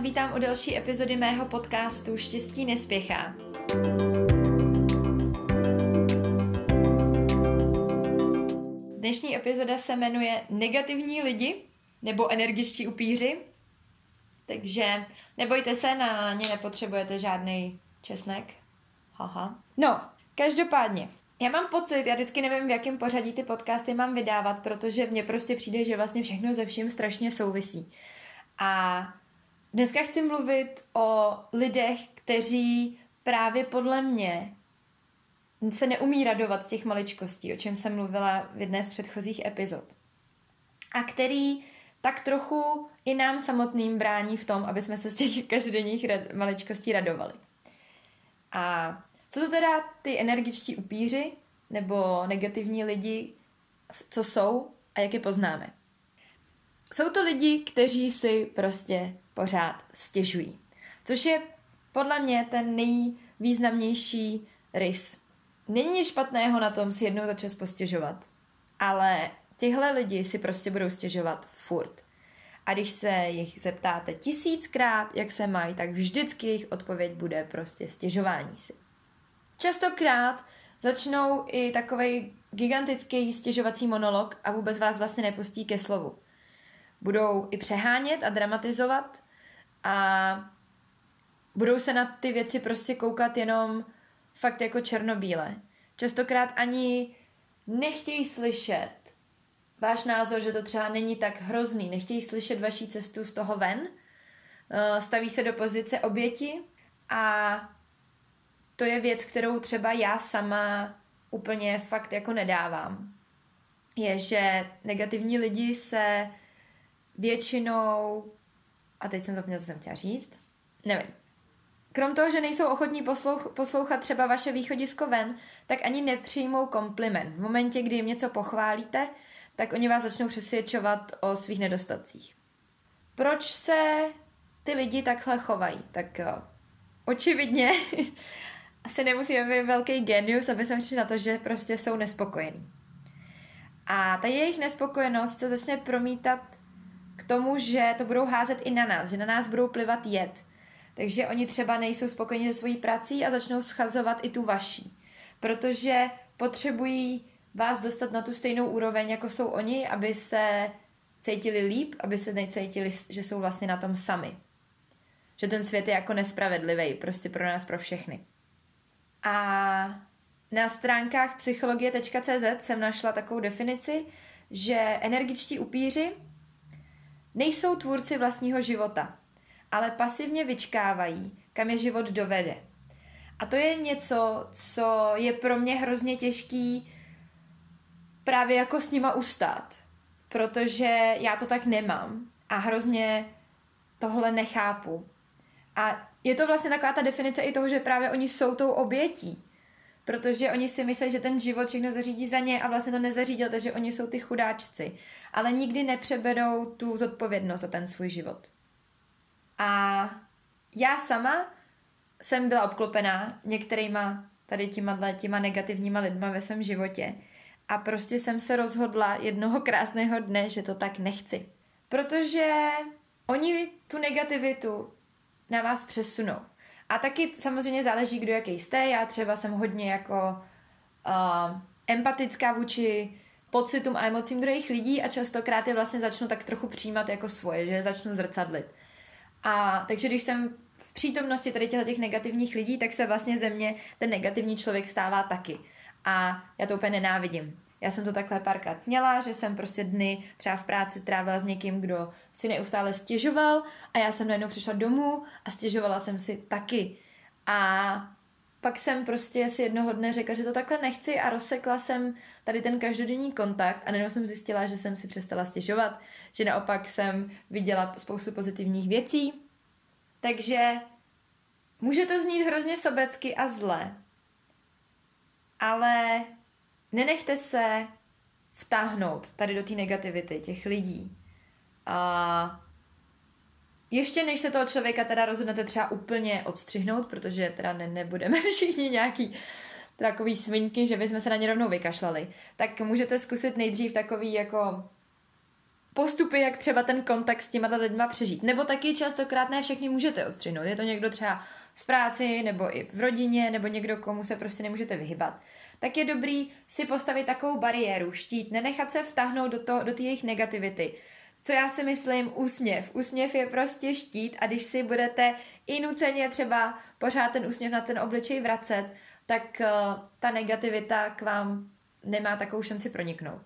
vás vítám u další epizody mého podcastu Štěstí nespěchá. Dnešní epizoda se jmenuje Negativní lidi nebo energičtí upíři. Takže nebojte se, na ně nepotřebujete žádný česnek. Haha. No, každopádně, já mám pocit, já vždycky nevím, v jakém pořadí ty podcasty mám vydávat, protože mně prostě přijde, že vlastně všechno ze vším strašně souvisí. A dneska chci mluvit o lidech, kteří právě podle mě se neumí radovat z těch maličkostí, o čem jsem mluvila v jedné z předchozích epizod. A který tak trochu i nám samotným brání v tom, aby jsme se z těch každodenních rad- maličkostí radovali. A co to teda ty energičtí upíři nebo negativní lidi, co jsou a jak je poznáme? Jsou to lidi, kteří si prostě pořád stěžují. Což je podle mě ten nejvýznamnější rys. Není nic špatného na tom si jednou za čas postěžovat, ale tyhle lidi si prostě budou stěžovat furt. A když se jich zeptáte tisíckrát, jak se mají, tak vždycky jejich odpověď bude prostě stěžování si. Častokrát začnou i takový gigantický stěžovací monolog a vůbec vás vlastně nepustí ke slovu. Budou i přehánět a dramatizovat a budou se na ty věci prostě koukat jenom fakt jako černobíle. Častokrát ani nechtějí slyšet váš názor, že to třeba není tak hrozný, nechtějí slyšet vaší cestu z toho ven, eh, staví se do pozice oběti a to je věc, kterou třeba já sama úplně fakt jako nedávám. Je, že negativní lidi se většinou, a teď jsem zapomněla, co jsem chtěla říct, nevím. Krom toho, že nejsou ochotní poslouch, poslouchat třeba vaše východisko ven, tak ani nepřijmou kompliment. V momentě, kdy jim něco pochválíte, tak oni vás začnou přesvědčovat o svých nedostatcích. Proč se ty lidi takhle chovají? Tak jo, očividně asi nemusíme být velký genius, aby jsme přišli na to, že prostě jsou nespokojení. A ta jejich nespokojenost se začne promítat tomu, že to budou házet i na nás, že na nás budou plivat jed. Takže oni třeba nejsou spokojeni se svojí prací a začnou schazovat i tu vaší. Protože potřebují vás dostat na tu stejnou úroveň, jako jsou oni, aby se cítili líp, aby se necítili, že jsou vlastně na tom sami. Že ten svět je jako nespravedlivý, prostě pro nás, pro všechny. A na stránkách psychologie.cz jsem našla takovou definici, že energičtí upíři nejsou tvůrci vlastního života, ale pasivně vyčkávají, kam je život dovede. A to je něco, co je pro mě hrozně těžký právě jako s nima ustát, protože já to tak nemám a hrozně tohle nechápu. A je to vlastně taková ta definice i toho, že právě oni jsou tou obětí. Protože oni si myslí, že ten život všechno zařídí za ně a vlastně to nezařídil, takže oni jsou ty chudáčci. Ale nikdy nepřeberou tu zodpovědnost za ten svůj život. A já sama jsem byla obklopená některýma tady těma, těma negativníma lidma ve svém životě. A prostě jsem se rozhodla jednoho krásného dne, že to tak nechci. Protože oni tu negativitu na vás přesunou. A taky samozřejmě záleží, kdo jaký jste. Já třeba jsem hodně jako uh, empatická vůči pocitům a emocím druhých lidí a častokrát je vlastně začnu tak trochu přijímat jako svoje, že začnu zrcadlit. A takže když jsem v přítomnosti tady těch negativních lidí, tak se vlastně ze mě ten negativní člověk stává taky. A já to úplně nenávidím. Já jsem to takhle párkrát měla, že jsem prostě dny třeba v práci trávila s někým, kdo si neustále stěžoval a já jsem najednou přišla domů a stěžovala jsem si taky. A pak jsem prostě si jednoho dne řekla, že to takhle nechci a rozsekla jsem tady ten každodenní kontakt a najednou jsem zjistila, že jsem si přestala stěžovat, že naopak jsem viděla spoustu pozitivních věcí. Takže může to znít hrozně sobecky a zle, ale nenechte se vtáhnout tady do té negativity těch lidí. A ještě než se toho člověka teda rozhodnete třeba úplně odstřihnout, protože teda ne, nebudeme všichni nějaký takový svinky, že bychom se na ně rovnou vykašlali, tak můžete zkusit nejdřív takový jako postupy, jak třeba ten kontakt s těma lidma přežít. Nebo taky častokrát ne všechny můžete odstřihnout. Je to někdo třeba v práci, nebo i v rodině, nebo někdo, komu se prostě nemůžete vyhybat. Tak je dobrý si postavit takovou bariéru, štít, nenechat se vtáhnout do, to, do té jejich negativity. Co já si myslím, úsměv. Úsměv je prostě štít a když si budete i nuceně třeba pořád ten úsměv na ten obličej vracet, tak uh, ta negativita k vám nemá takovou šanci proniknout.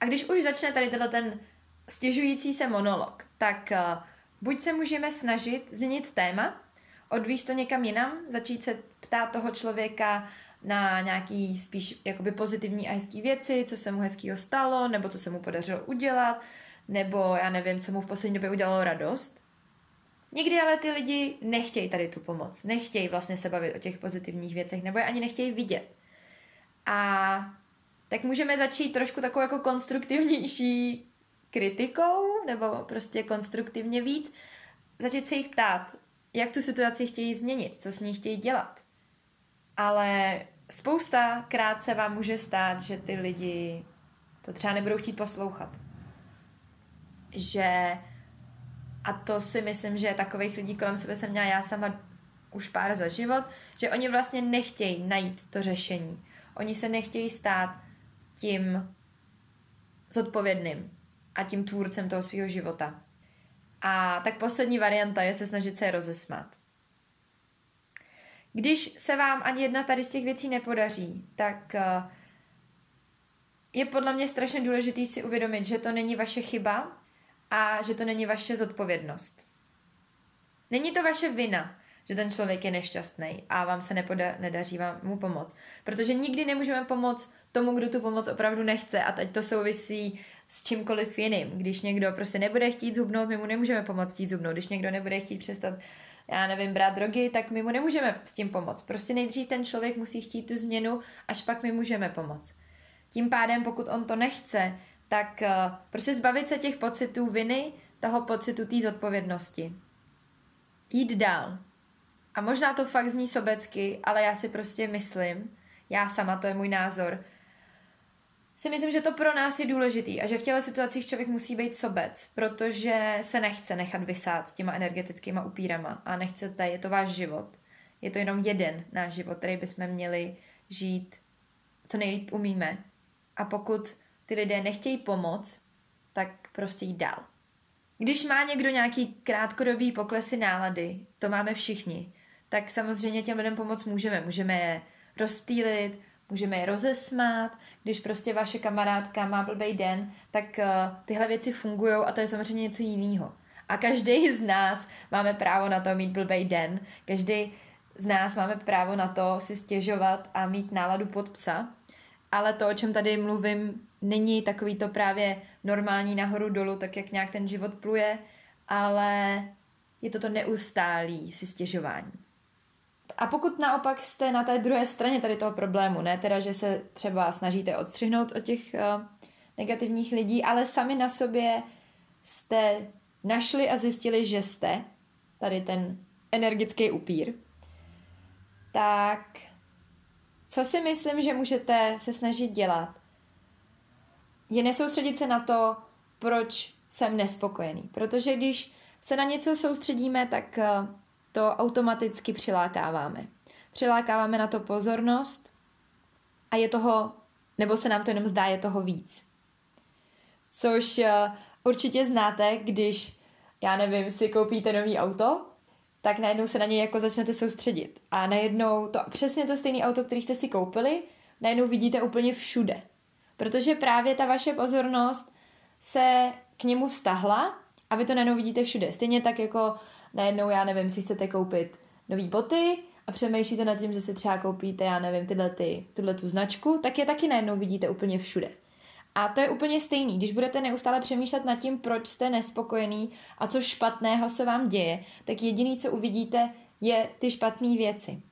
A když už začne tady ten stěžující se monolog, tak uh, buď se můžeme snažit změnit téma, odvíst to někam jinam, začít se ptát toho člověka na nějaký spíš jakoby pozitivní a hezký věci, co se mu hezkýho stalo, nebo co se mu podařilo udělat, nebo já nevím, co mu v poslední době udělalo radost. Někdy ale ty lidi nechtějí tady tu pomoc, nechtějí vlastně se bavit o těch pozitivních věcech, nebo je ani nechtějí vidět. A tak můžeme začít trošku takovou jako konstruktivnější kritikou, nebo prostě konstruktivně víc, začít se jich ptát, jak tu situaci chtějí změnit, co s ní chtějí dělat. Ale spousta krát se vám může stát, že ty lidi to třeba nebudou chtít poslouchat. Že a to si myslím, že takových lidí kolem sebe jsem měla já sama už pár za život, že oni vlastně nechtějí najít to řešení. Oni se nechtějí stát tím zodpovědným a tím tvůrcem toho svého života. A tak poslední varianta je se snažit se je rozesmát. Když se vám ani jedna tady z těch věcí nepodaří, tak eh, je podle mě strašně důležité si uvědomit, že to není vaše chyba a že to není vaše zodpovědnost. Není to vaše vina, že ten člověk je nešťastný a vám se nepoda- nedaří vám mu pomoct. Protože nikdy nemůžeme pomoct tomu, kdo tu pomoc opravdu nechce a teď to souvisí s čímkoliv jiným. Když někdo prostě nebude chtít zubnout, my mu nemůžeme pomoct chtít zubnout. Když někdo nebude chtít přestat já nevím, brát drogy, tak my mu nemůžeme s tím pomoct. Prostě nejdřív ten člověk musí chtít tu změnu, až pak my můžeme pomoct. Tím pádem, pokud on to nechce, tak uh, prostě zbavit se těch pocitů viny, toho pocitu té zodpovědnosti. Jít dál. A možná to fakt zní sobecky, ale já si prostě myslím, já sama, to je můj názor, si myslím, že to pro nás je důležitý a že v těle situacích člověk musí být sobec, protože se nechce nechat vysát těma energetickýma upírama a nechcete, je to váš život. Je to jenom jeden náš život, který bychom měli žít co nejlíp umíme. A pokud ty lidé nechtějí pomoc, tak prostě jít dál. Když má někdo nějaký krátkodobý poklesy nálady, to máme všichni, tak samozřejmě těm lidem pomoct můžeme. Můžeme je rozptýlit, můžeme je rozesmát, když prostě vaše kamarádka má blbý den, tak uh, tyhle věci fungují a to je samozřejmě něco jiného. A každý z nás máme právo na to mít blbý den, každý z nás máme právo na to si stěžovat a mít náladu pod psa, ale to, o čem tady mluvím, není takový to právě normální nahoru dolů, tak jak nějak ten život pluje, ale je to to neustálý si stěžování. A pokud naopak jste na té druhé straně tady toho problému, ne teda, že se třeba snažíte odstřihnout od těch uh, negativních lidí, ale sami na sobě jste našli a zjistili, že jste tady ten energický upír, tak co si myslím, že můžete se snažit dělat, je nesoustředit se na to, proč jsem nespokojený. Protože když se na něco soustředíme, tak eh, to automaticky přilákáváme. Přilákáváme na to pozornost a je toho, nebo se nám to jenom zdá, je toho víc. Což uh, určitě znáte, když, já nevím, si koupíte nový auto, tak najednou se na něj jako začnete soustředit. A najednou to přesně to stejné auto, který jste si koupili, najednou vidíte úplně všude. Protože právě ta vaše pozornost se k němu vztahla a vy to najednou vidíte všude. Stejně tak jako najednou, já nevím, si chcete koupit nový boty a přemýšlíte nad tím, že si třeba koupíte, já nevím, tyhle, ty, tyhle tu značku, tak je taky najednou vidíte úplně všude. A to je úplně stejný. Když budete neustále přemýšlet nad tím, proč jste nespokojený a co špatného se vám děje, tak jediný, co uvidíte, je ty špatné věci.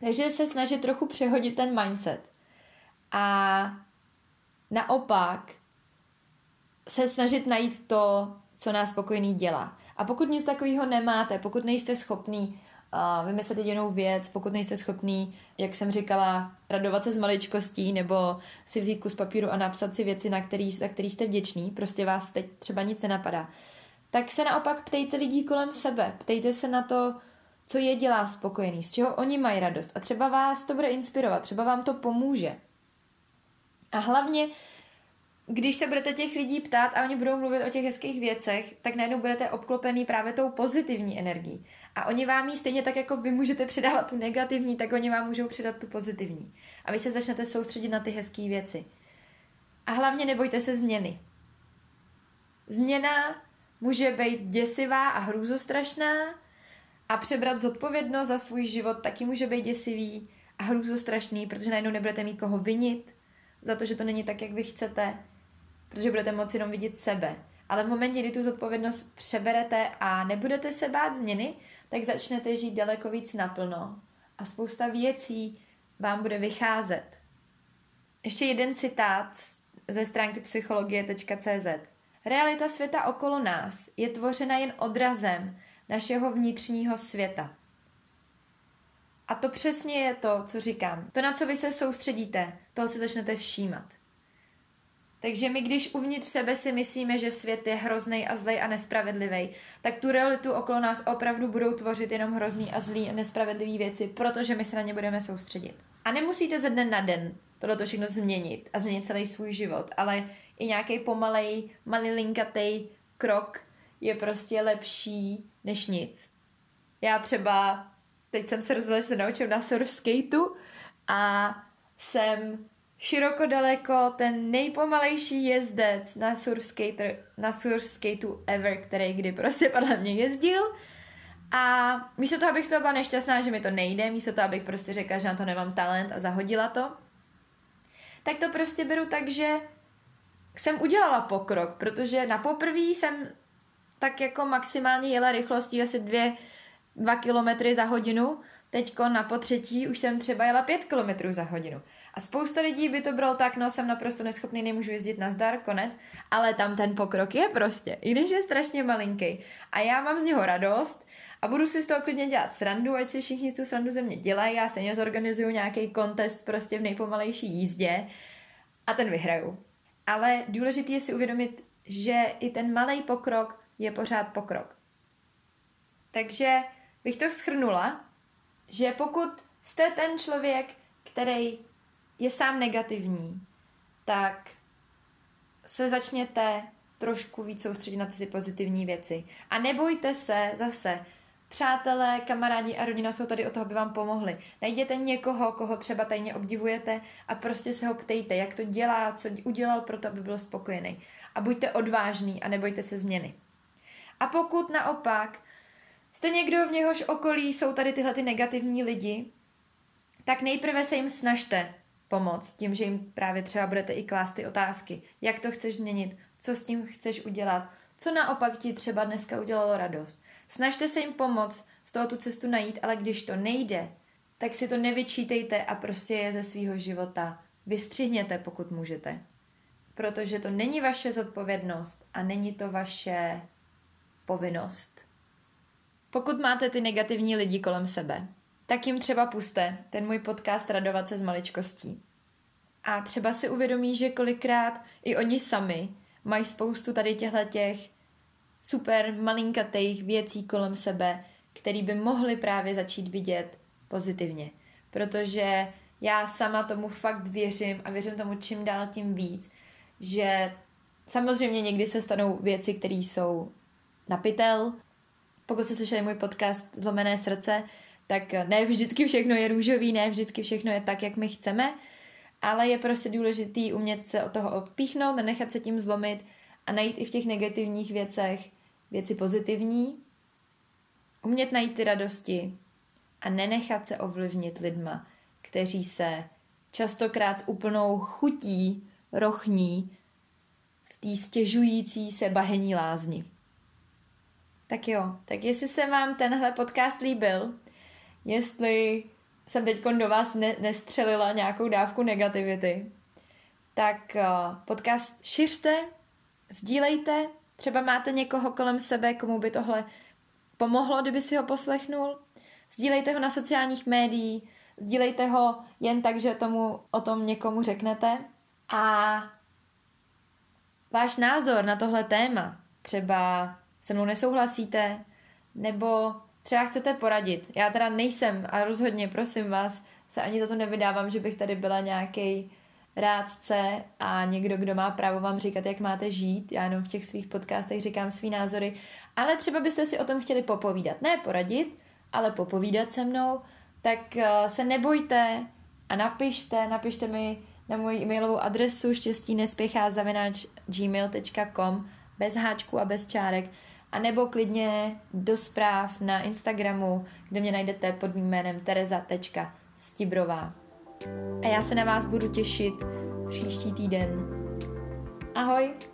Takže se snažit trochu přehodit ten mindset. A naopak se snažit najít to, co nás spokojený dělá. A pokud nic takového nemáte, pokud nejste schopný uh, vymyslet jedinou věc, pokud nejste schopný, jak jsem říkala, radovat se z maličkostí nebo si vzít kus papíru a napsat si věci, na který, za který jste vděčný, prostě vás teď třeba nic nenapadá, tak se naopak ptejte lidí kolem sebe, ptejte se na to, co je dělá spokojený, z čeho oni mají radost a třeba vás to bude inspirovat, třeba vám to pomůže. A hlavně když se budete těch lidí ptát a oni budou mluvit o těch hezkých věcech, tak najednou budete obklopený právě tou pozitivní energií. A oni vám ji stejně tak, jako vy můžete předávat tu negativní, tak oni vám můžou předat tu pozitivní. A vy se začnete soustředit na ty hezké věci. A hlavně nebojte se změny. Změna může být děsivá a hrůzostrašná a přebrat zodpovědnost za svůj život taky může být děsivý a hrůzostrašný, protože najednou nebudete mít koho vinit za to, že to není tak, jak vy chcete protože budete moci jenom vidět sebe. Ale v momentě, kdy tu zodpovědnost přeberete a nebudete se bát změny, tak začnete žít daleko víc naplno a spousta věcí vám bude vycházet. Ještě jeden citát ze stránky psychologie.cz. Realita světa okolo nás je tvořena jen odrazem našeho vnitřního světa. A to přesně je to, co říkám. To, na co vy se soustředíte, toho se začnete všímat. Takže my, když uvnitř sebe si myslíme, že svět je hrozný a zlej a nespravedlivý, tak tu realitu okolo nás opravdu budou tvořit jenom hrozný a zlý a nespravedlivý věci, protože my se na ně budeme soustředit. A nemusíte ze dne na den tohle všechno změnit a změnit celý svůj život, ale i nějaký pomalej, malilinkatý krok je prostě lepší než nic. Já třeba, teď jsem se rozhodla, že se naučím na surf skateu a jsem široko daleko ten nejpomalejší jezdec na surf, skater, na surf skateu ever, který kdy prostě podle mě jezdil. A místo toho, abych to byla nešťastná, že mi to nejde, místo toho, abych prostě řekla, že na to nemám talent a zahodila to, tak to prostě beru tak, že jsem udělala pokrok, protože na poprví jsem tak jako maximálně jela rychlostí asi dvě, dva kilometry za hodinu, teďko na potřetí už jsem třeba jela pět kilometrů za hodinu. A spousta lidí by to bylo tak, no jsem naprosto neschopný, nemůžu jezdit na zdar, konec, ale tam ten pokrok je prostě, i když je strašně malinký. A já mám z něho radost a budu si z toho klidně dělat srandu, ať si všichni z tu srandu ze mě dělají, já stejně zorganizuju nějaký kontest prostě v nejpomalejší jízdě a ten vyhraju. Ale důležité je si uvědomit, že i ten malý pokrok je pořád pokrok. Takže bych to schrnula, že pokud jste ten člověk, který je sám negativní, tak se začněte trošku víc soustředit na ty pozitivní věci. A nebojte se zase, přátelé, kamarádi a rodina jsou tady o toho, aby vám pomohli. Najděte někoho, koho třeba tajně obdivujete a prostě se ho ptejte, jak to dělá, co udělal pro to, aby byl spokojený. A buďte odvážný a nebojte se změny. A pokud naopak jste někdo, v něhož okolí jsou tady tyhle ty negativní lidi, tak nejprve se jim snažte pomoct tím, že jim právě třeba budete i klást ty otázky. Jak to chceš změnit? Co s tím chceš udělat? Co naopak ti třeba dneska udělalo radost? Snažte se jim pomoct z toho tu cestu najít, ale když to nejde, tak si to nevyčítejte a prostě je ze svého života vystřihněte, pokud můžete. Protože to není vaše zodpovědnost a není to vaše povinnost. Pokud máte ty negativní lidi kolem sebe, tak jim třeba puste ten můj podcast Radovat se z maličkostí. A třeba si uvědomí, že kolikrát i oni sami mají spoustu tady těchto těch super malinkatých věcí kolem sebe, který by mohli právě začít vidět pozitivně. Protože já sama tomu fakt věřím a věřím tomu čím dál tím víc, že samozřejmě někdy se stanou věci, které jsou napitel. Pokud jste slyšeli můj podcast Zlomené srdce, tak ne vždycky všechno je růžový, ne vždycky všechno je tak, jak my chceme, ale je prostě důležitý umět se od toho odpíchnout, nenechat se tím zlomit a najít i v těch negativních věcech věci pozitivní, umět najít ty radosti a nenechat se ovlivnit lidma, kteří se častokrát s úplnou chutí rochní v té stěžující se bahení lázni. Tak jo, tak jestli se vám tenhle podcast líbil, jestli jsem teď do vás ne- nestřelila nějakou dávku negativity, tak uh, podcast šiřte, sdílejte, třeba máte někoho kolem sebe, komu by tohle pomohlo, kdyby si ho poslechnul. Sdílejte ho na sociálních médiích, sdílejte ho jen tak, že tomu o tom někomu řeknete. A váš názor na tohle téma, třeba se mnou nesouhlasíte, nebo třeba chcete poradit. Já teda nejsem a rozhodně, prosím vás, se ani za to nevydávám, že bych tady byla nějaký rádce a někdo, kdo má právo vám říkat, jak máte žít. Já jenom v těch svých podcastech říkám svý názory. Ale třeba byste si o tom chtěli popovídat. Ne poradit, ale popovídat se mnou. Tak eh, se nebojte a napište, napište mi na moji e-mailovou adresu štěstí nespěchá gmail.com bez háčku a bez čárek a nebo klidně do zpráv na Instagramu, kde mě najdete pod mým jménem tereza.stibrová. A já se na vás budu těšit příští týden. Ahoj!